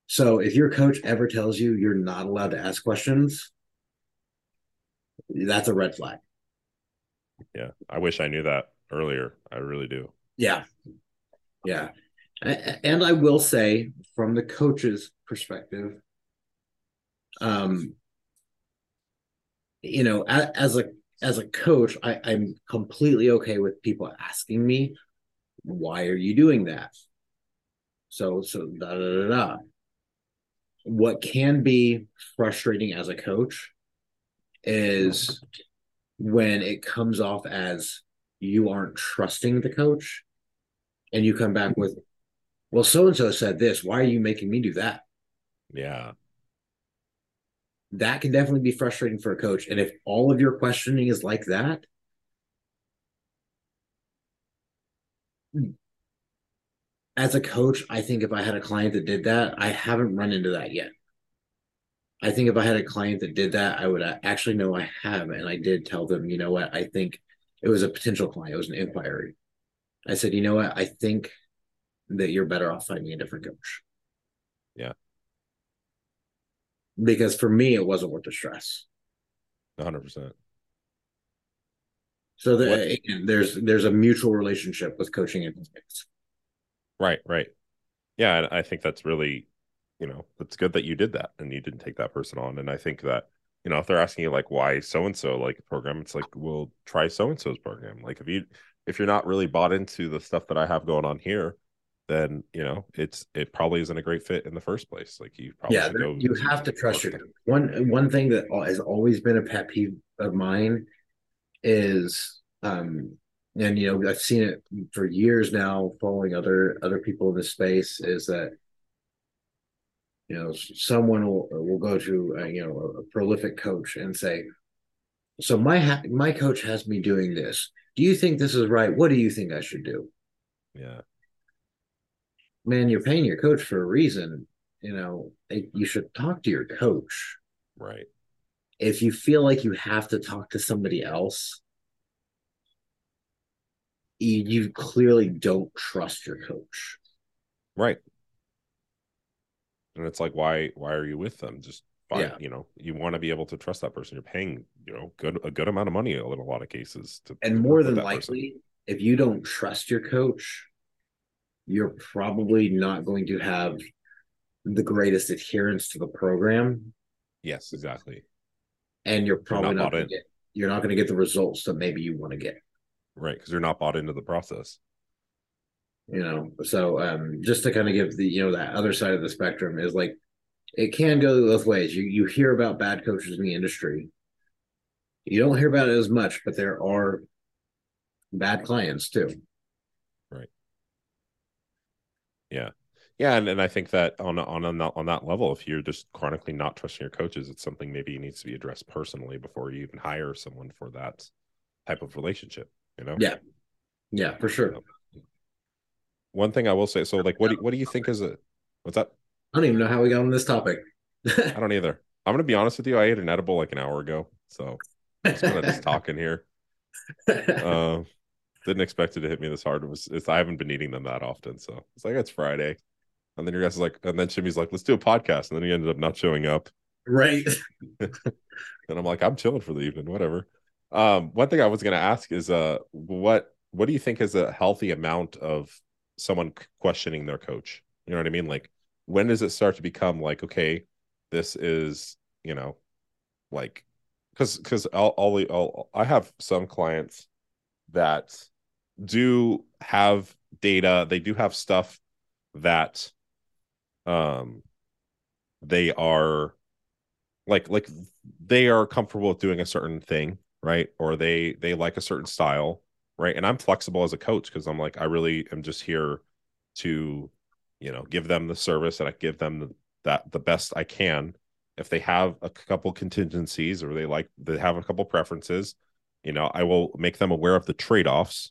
So if your coach ever tells you you're not allowed to ask questions, that's a red flag.
Yeah. I wish I knew that earlier. I really do.
Yeah. Yeah. And I will say, from the coach's perspective, um, you know, as a as a coach, I, I'm completely okay with people asking me, why are you doing that? So so da da da da. What can be frustrating as a coach is when it comes off as you aren't trusting the coach and you come back with, well, so and so said this. Why are you making me do that?
Yeah.
That can definitely be frustrating for a coach. And if all of your questioning is like that, as a coach, I think if I had a client that did that, I haven't run into that yet. I think if I had a client that did that, I would uh, actually know I have. And I did tell them, you know what? I think it was a potential client, it was an inquiry. I said, you know what? I think that you're better off finding a different coach.
Yeah.
Because for me, it wasn't worth the stress.
100%.
So the, again, there's there's a mutual relationship with coaching and business.
Right, right. Yeah, and I think that's really, you know, it's good that you did that and you didn't take that person on. And I think that, you know, if they're asking you like why so and so like program, it's like, well, try so and so's program. Like if you if you're not really bought into the stuff that I have going on here, then you know it's it probably isn't a great fit in the first place. Like you probably
yeah, you have to trust your one one thing that has always been a pet peeve of mine is um and you know I've seen it for years now following other other people in this space is that you know someone will will go to a, you know a prolific coach and say so my ha- my coach has me doing this. Do you think this is right? What do you think i should do?
Yeah.
Man you're paying your coach for a reason. You know you should talk to your coach.
Right
if you feel like you have to talk to somebody else you, you clearly don't trust your coach.
Right. And it's like why why are you with them? Just yeah. you know you want to be able to trust that person. You're paying you know good a good amount of money in a lot of cases to
and more than likely person. if you don't trust your coach you're probably not going to have the greatest adherence to the program.
Yes exactly
and you're probably not, not going to get you're not going to get the results that maybe you want to get.
Right because you're not bought into the process.
You know so um just to kind of give the you know that other side of the spectrum is like it can go both ways. You you hear about bad coaches in the industry. You don't hear about it as much but there are bad clients too.
Right. Yeah yeah and, and i think that on on on that, on that level if you're just chronically not trusting your coaches it's something maybe needs to be addressed personally before you even hire someone for that type of relationship you know
yeah yeah for sure
one thing I will say, so like, what do what do you think is a what's that?
I don't even know how we got on this topic.
I don't either. I'm gonna be honest with you. I ate an edible like an hour ago, so I'm just kind of just *laughs* talking here. Uh, didn't expect it to hit me this hard. It was it's, I haven't been eating them that often, so it's like it's Friday, and then your guys is like, and then Shimmy's like, let's do a podcast, and then he ended up not showing up.
Right. *laughs* *laughs*
and I'm like, I'm chilling for the evening, whatever. Um, one thing I was gonna ask is, uh, what what do you think is a healthy amount of someone questioning their coach. You know what I mean? Like, when does it start to become like, okay, this is, you know, like, because because I'll, I'll, I'll I have some clients that do have data. They do have stuff that, um, they are like like they are comfortable with doing a certain thing right? Or they they like a certain style right? And i'm flexible as a coach because i'm like i really am just here to you know give them the service and i give them the, that the best i can. If they have a couple contingencies or they like they have a couple preferences you know i will make them aware of the trade-offs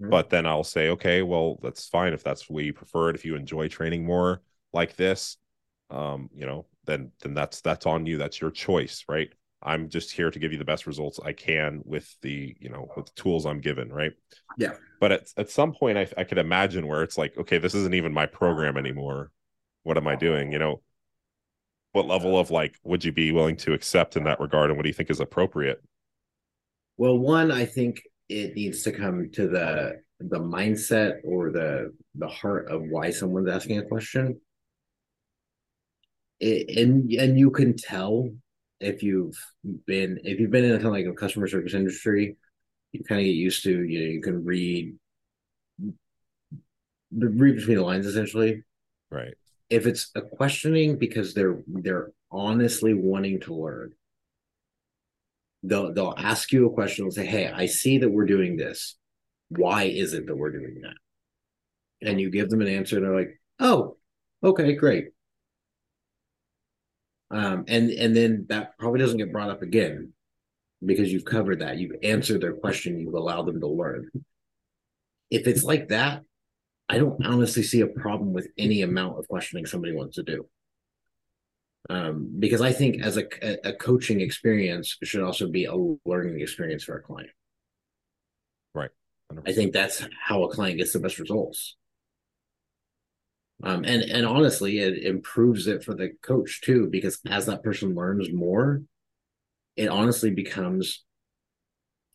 mm-hmm. but then i'll say okay well that's fine if that's the way you prefer it if you enjoy training more like this um you know then then that's that's on you that's your choice right I'm just here to give you the best results I can with the, you know, with the tools I'm given, right?
Yeah.
But at, at some point I, I could imagine where it's like, okay, this isn't even my program anymore. What am I doing? You know, what level of like would you be willing to accept in that regard and what do you think is appropriate?
Well, one, I think it needs to come to the the mindset or the the heart of why someone's asking a question. It, and and you can tell if you've been if you've been in a kind of like a customer service industry, you kind of get used to you know you can read read between the lines essentially.
Right.
If it's a questioning because they're they're honestly wanting to learn, they'll they'll ask you a question. They'll say, "Hey, I see that we're doing this. Why is it that we're doing that?" And you give them an answer, and they're like, "Oh, okay, great." Um, and and then that probably doesn't get brought up again because you've covered that. You've answered their question. You've allowed them to learn. If it's like that i don't honestly see a problem with any amount of questioning somebody wants to do. Um, because i think as a, a coaching experience should also be a learning experience for a client.
Right.
100%. i think that's how a client gets the best results um, and and honestly, it improves it for the coach too, because as that person learns more, it honestly becomes.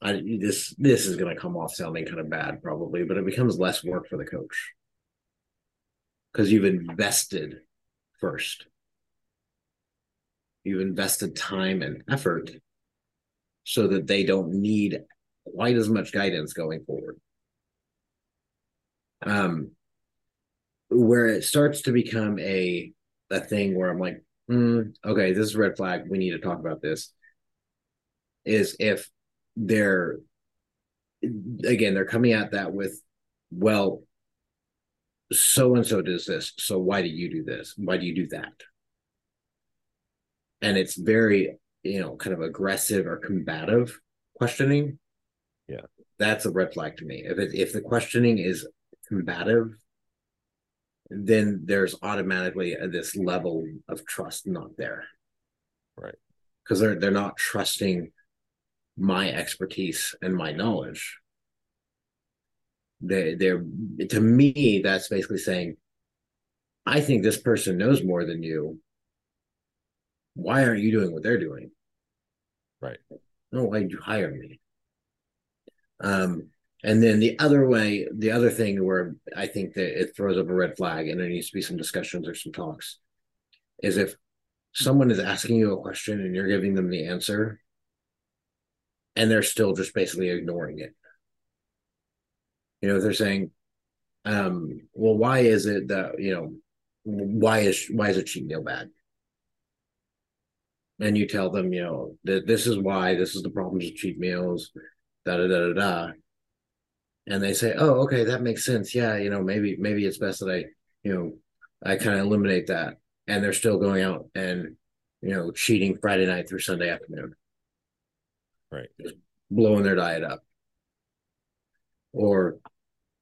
I, this this is going to come off sounding kind of bad probably, but it becomes less work for the coach because you've invested first. You've invested time and effort so that they don't need quite as much guidance going forward. Um, where it starts to become a a thing where I'm like, mm, okay, this is red flag. We need to talk about this. Is if they're again they're coming at that with, well, so and so does this, so why do you do this? Why do you do that? And it's very you know kind of aggressive or combative questioning.
Yeah,
that's a red flag to me. If it, if the questioning is combative then there's automatically this level of trust not there.
Right.
Because they're they're not trusting my expertise and my knowledge. They they're to me, that's basically saying, I think this person knows more than you. Why aren't you doing what they're doing?
Right.
No, why did you hire me? Um, and then the other way, the other thing where I think that it throws up a red flag and there needs to be some discussions or some talks is if someone is asking you a question and you're giving them the answer and they're still just basically ignoring it. You know, they're saying, um, well, why is it that, you know, why is why is a cheat meal bad? And you tell them, you know, that this is why, this is the problems with cheat meals, da da da da da and they say, "Oh, okay, that makes sense. Yeah, you know, maybe maybe it's best that I, you know, I kind of eliminate that." And they're still going out and, you know, cheating Friday night through Sunday afternoon,
right?
Just blowing their diet up. Or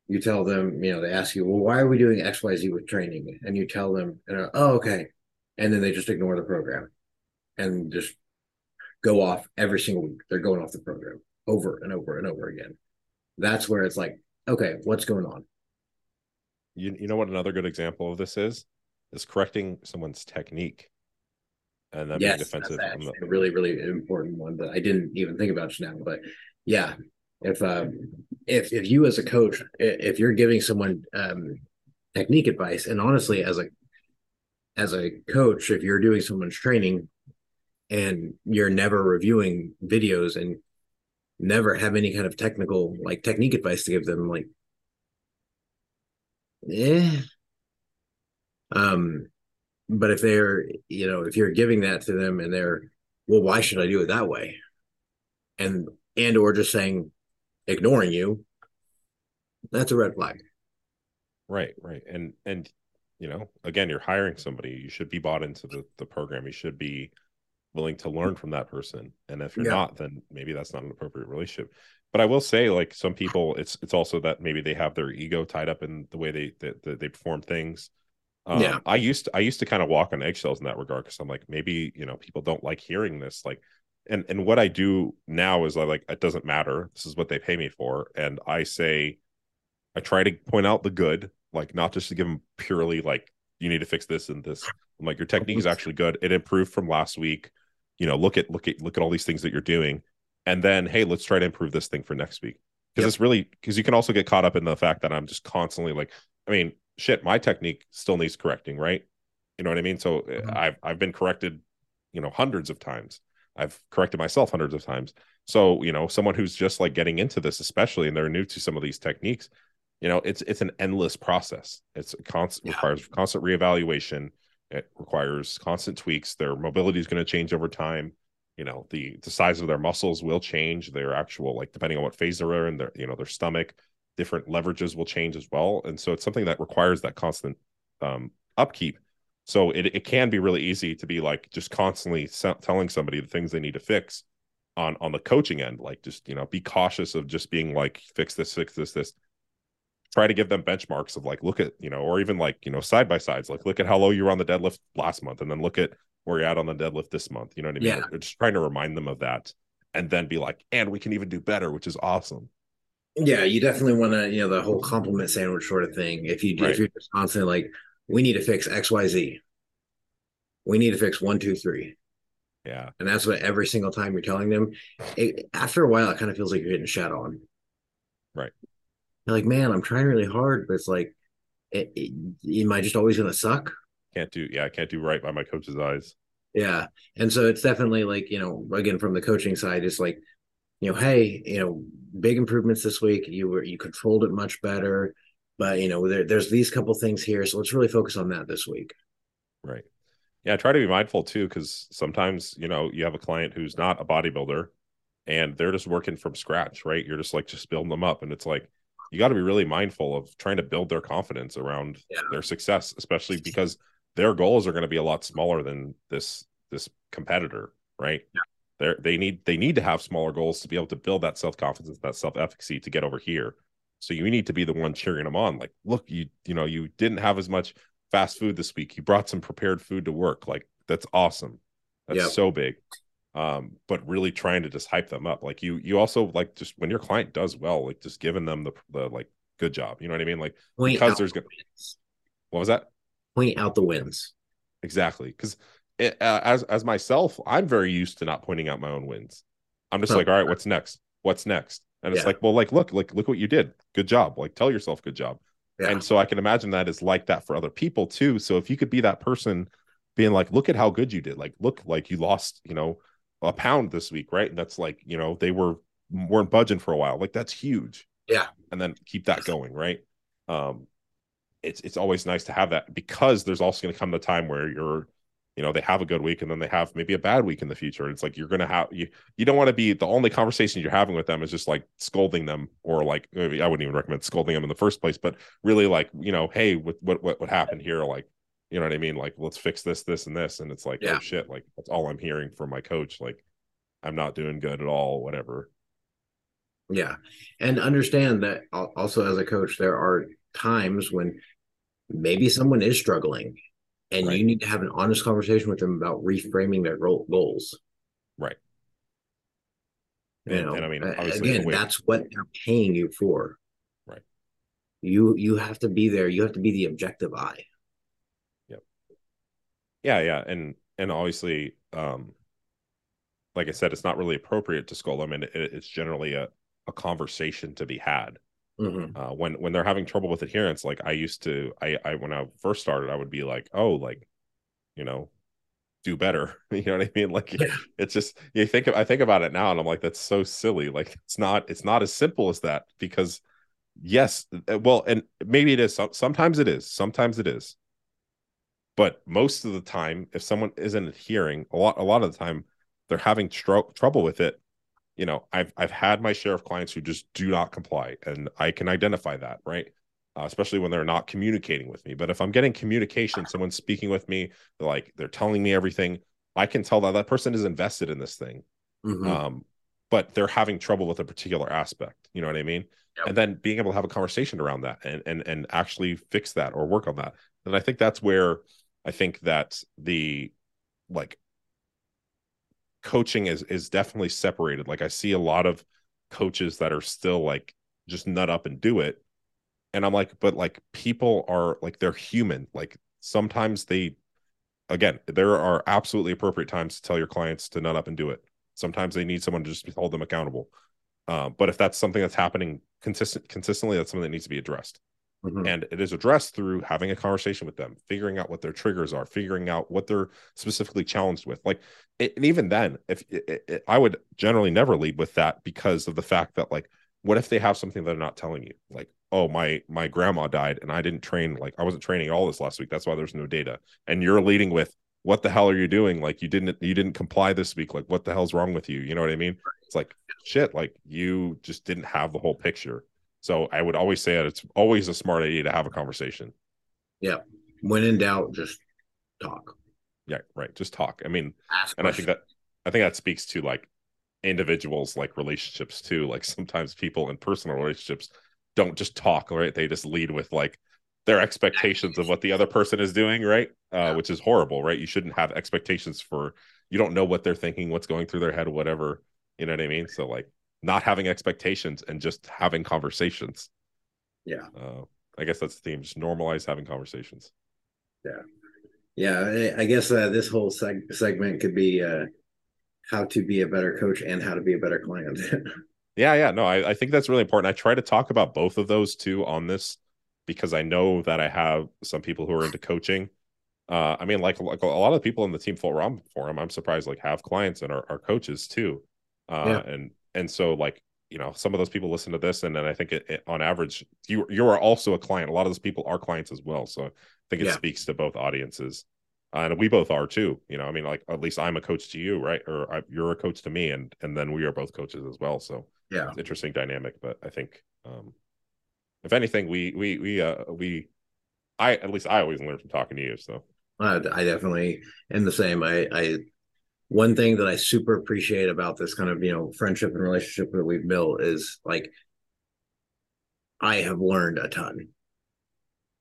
you tell them, you know, they ask you, "Well, why are we doing X, Y, Z with training?" And you tell them, "Oh, okay," and then they just ignore the program and just go off every single week. They're going off the program over and over and over again that's where it's like, okay, what's going on?
You you know what another good example of this is? Is correcting someone's technique. And then
yes, being defensive. That's a really, really important one that I didn't even think about now. But yeah, if um if if you as a coach, if you're giving someone um technique advice, and honestly, as a as a coach, if you're doing someone's training and you're never reviewing videos and never have any kind of technical like technique advice to give them like yeah um but if they're you know if you're giving that to them and they're well why should i do it that way? And and or just saying ignoring you that's a red flag.
Right right. And and you know again you're hiring somebody. You should be bought into the, the program. You should be willing to learn from that person and if you're yeah. not then maybe that's not an appropriate relationship. But i will say like some people it's it's also that maybe they have their ego tied up in the way they they, they perform things. Um, yeah. I used to i used to kind of walk on eggshells in that regard because i'm like maybe you know people don't like hearing this like and and what i do now is i like it doesn't matter. This is what they pay me for and i say i try to point out the good like not just to give them purely like you need to fix this and this. I'm like your technique is *laughs* actually good. It improved from last week you know look at look at look at all these things that you're doing. And then hey let's try to improve this thing for next week. Because yep. it's really because you can also get caught up in the fact that i'm just constantly like i mean shit my technique still needs correcting right? You know what i mean? So uh, mm-hmm. i've i've been corrected you know hundreds of times. I've corrected myself hundreds of times. So you know someone who's just like getting into this especially and they're new to some of these techniques you know it's it's an endless process. It's a constant yeah. requires constant reevaluation it requires constant tweaks. Their mobility is going to change over time. You know, the the size of their muscles will change. Their actual, like depending on what phase they're in, their you know their stomach, different leverages will change as well. And so it's something that requires that constant um, upkeep. So it it can be really easy to be like just constantly telling somebody the things they need to fix on on the coaching end. Like just you know be cautious of just being like fix this, fix this, this try to give them benchmarks of like look at you know or even like you know side by sides like look at how low you were on the deadlift last month and then look at where you're at on the deadlift this month you know what i mean? Yeah. just trying to remind them of that and then be like and we can even do better which is awesome.
Yeah you definitely want to you know the whole compliment sandwich sort of thing. If you right. if you're just constantly like we need to fix xyz we need to fix one two three.
Yeah.
And that's what every single time you're telling them it, after a while it kind of feels like you're hitting shot on.
Right
you're like, man, I'm trying really hard, but it's like, it, it, am I just always going to suck?
Can't do, yeah, I can't do right by my coach's eyes.
Yeah. And so it's definitely like, you know, again, from the coaching side, it's like, you know, hey, you know, big improvements this week. You were, you controlled it much better, but you know, there, there's these couple things here, so let's really focus on that this week.
Right. Yeah, try to be mindful too, because sometimes you know you have a client who's not a bodybuilder, and they're just working from scratch. Right. You're just like just building them up, and it's like you got to be really mindful of trying to build their confidence around yeah. their success, especially because their goals are going to be a lot smaller than this this competitor, right? Yeah. They they need they need to have smaller goals to be able to build that self confidence, that self efficacy to get over here. So you need to be the one cheering them on. Like, look, you you know you didn't have as much fast food this week. You brought some prepared food to work. Like that's awesome. That's yep. so big. Um, but really trying to just hype them up. Like you you also like just when your client does well, like just giving them the the like good job. You know what I mean? Like Point because there's good. What was that?
Point out the wins.
Exactly, because uh, as as myself, I'm very used to not pointing out my own wins. I'm just huh. like, all right, what's next? What's next? And it's yeah. like, well, like, look, like, look what you did. Good job. Like, tell yourself, good job. Yeah. And so I can imagine that is like that for other people too. So if you could be that person being like, look at how good you did. Like, look, like you lost, you know, a pound this week, right? And that's like, you know, they were weren't budging for a while. Like that's huge.
Yeah.
And then keep that going, right? Um, it's it's always nice to have that because there's also going to come the time where you're you know they have a good week and then they have maybe a bad week in the future and it's like you're gonna have you you don't want to be the only conversation you're having with them is just like scolding them or like maybe i wouldn't even recommend scolding them in the first place but really like you know hey what what what, what happened here like you know what i mean like let's fix this this and this and it's like oh, yeah. oh shit like that's all i'm hearing from my coach like i'm not doing good at all whatever
yeah and understand that also as a coach there are times when maybe someone is struggling and right. you need to have an honest conversation with them about reframing their goals.
Right.
You and, know, and I mean, again, that's what they're paying you for.
Right.
You you have to be there. You have to be the objective eye.
Yeah, yeah, and and obviously, um, like I said, it's not really appropriate to scold them, and it, it's generally a a conversation to be had. Mm-hmm. Uh, when when they're having trouble with adherence, like I used to, I I when I first started, I would be like, oh, like, you know, do better. *laughs* You know what I mean? Like yeah. it's just you think I think about it now, and I'm like, that's so silly. Like it's not it's not as simple as that because yes, uh, well, and maybe it is. Sometimes it is. Sometimes it is. But most of the time, if someone isn't adhering, a lot a lot of the time they're having tr- trouble with it. You know i've i've had my share of clients who just do not comply and i can identify that right? Uh, especially when they're not communicating with me. But if i'm getting communication someone's speaking with me they're like they're telling me everything i can tell that that person is invested in this thing. Mm-hmm. um but they're having trouble with a particular aspect you know what i mean? Yep. and then being able to have a conversation around that and and and actually fix that or work on that. And i think that's where i think that the like coaching is is definitely separated. Like I see a lot of coaches that are still like just nut up and do it. And I'm like, but like people are like they're human. Like sometimes they again, there are absolutely appropriate times to tell your clients to nut up and do it. Sometimes they need someone to just hold them accountable. Uh, but if that's something that's happening consistent consistently, that's something that needs to be addressed. Mm-hmm. And it is addressed through having a conversation with them, figuring out what their triggers are, figuring out what they're specifically challenged with. Like, it, and even then, if it, it, I would generally never lead with that because of the fact that, like, what if they have something they're not telling you? Like, oh, my my grandma died and I didn't train, like, I wasn't training all this last week. That's why there's no data. And you're leading with, what the hell are you doing? Like, you didn't you didn't comply this week. Like, what the hell's wrong with you? You know what I mean? It's like shit. Like, you just didn't have the whole picture so I would always say that it's always a smart idea to have a conversation.
Yeah. When in doubt, just talk.
Yeah, right. Just talk. I mean, Ask and questions. I think that I think that speaks to like individuals like relationships too. Like sometimes people in personal relationships don't just talk, right? They just lead with like their expectations of what the other person is doing, right? Uh, which is horrible, right? You shouldn't have expectations for you don't know what they're thinking, what's going through their head, whatever. You know what I mean? So like not having expectations and just having conversations.
Yeah.
Uh, I guess that's the theme. Just normalize having conversations.
Yeah. Yeah. I guess uh, this whole seg- segment could be uh, how to be a better coach and how to be a better client. *laughs*
yeah. Yeah. No, I, I think that's really important. I try to talk about both of those too on this because I know that I have some people who are into coaching. Uh, I mean, like, like a lot of people in the team Full forum forum, I'm surprised like have clients and are, are coaches too. Uh, yeah. and and so like you know some of those people listen to this and then i think it, it, on average you you are also a client. A lot of those people are clients as well. So i think it yeah. speaks to both audiences. Uh, and we both are too. You know i mean like at least i'm a coach to you right? Or I, you're a coach to me and and then we are both coaches as well. So
yeah.
interesting dynamic but i think um if anything we we we uh we i at least i always learn from talking to you so.
Uh, i definitely am the same. I i one thing that I super appreciate about this kind of you know friendship and relationship that we've built is like I have learned a ton.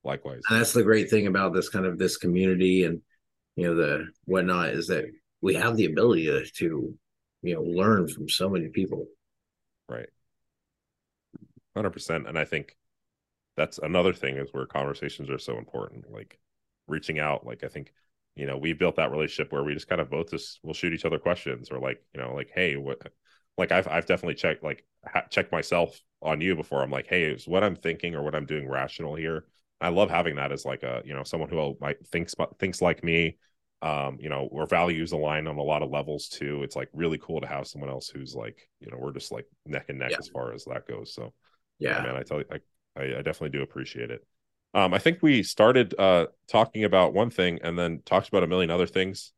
Likewise,
and that's the great thing about this kind of this community and you know the whatnot is that we have the ability to, to you know learn from so many people.
Right, hundred percent, and I think that's another thing is where conversations are so important. Like reaching out, like I think you know we built that relationship where we just kind of both just will shoot each other questions or like you know like hey what like i've i've definitely checked like ha- checked myself on you before. I'm like hey is what i'm thinking or what i'm doing rational here? I love having that as like a you know someone who might thinks thinks like me um you know our values align on a lot of levels too. It's like really cool to have someone else who's like you know we're just like neck and neck yeah. as far as that goes. So
yeah,
yeah. man i tell you I i definitely do appreciate it um, I think we started uh, talking about one thing and then talked about a million other things.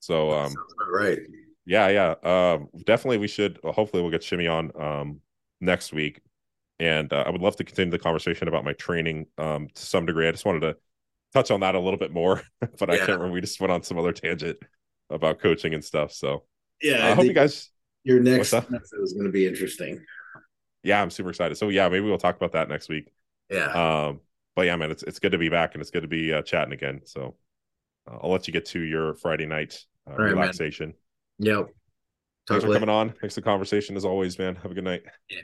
So, um,
right.
Yeah, yeah. Um, definitely, we should. Uh, hopefully, we'll get Shimmy on um, next week, and uh, I would love to continue the conversation about my training um, to some degree. I just wanted to touch on that a little bit more, *laughs* but yeah. I can't remember. We just went on some other tangent about coaching and stuff. So,
yeah,
I, I hope you guys.
Your next episode is going to be interesting.
Yeah, I'm super excited. So, yeah, maybe we'll talk about that next week.
Yeah.
Um, but yeah, man, it's it's good to be back and it's good to be uh, chatting again. So uh, I'll let you get to your Friday night uh, right, relaxation.
Man. Yep.
Thanks for coming on. Thanks for the conversation as always, man. Have a good night.
Yeah.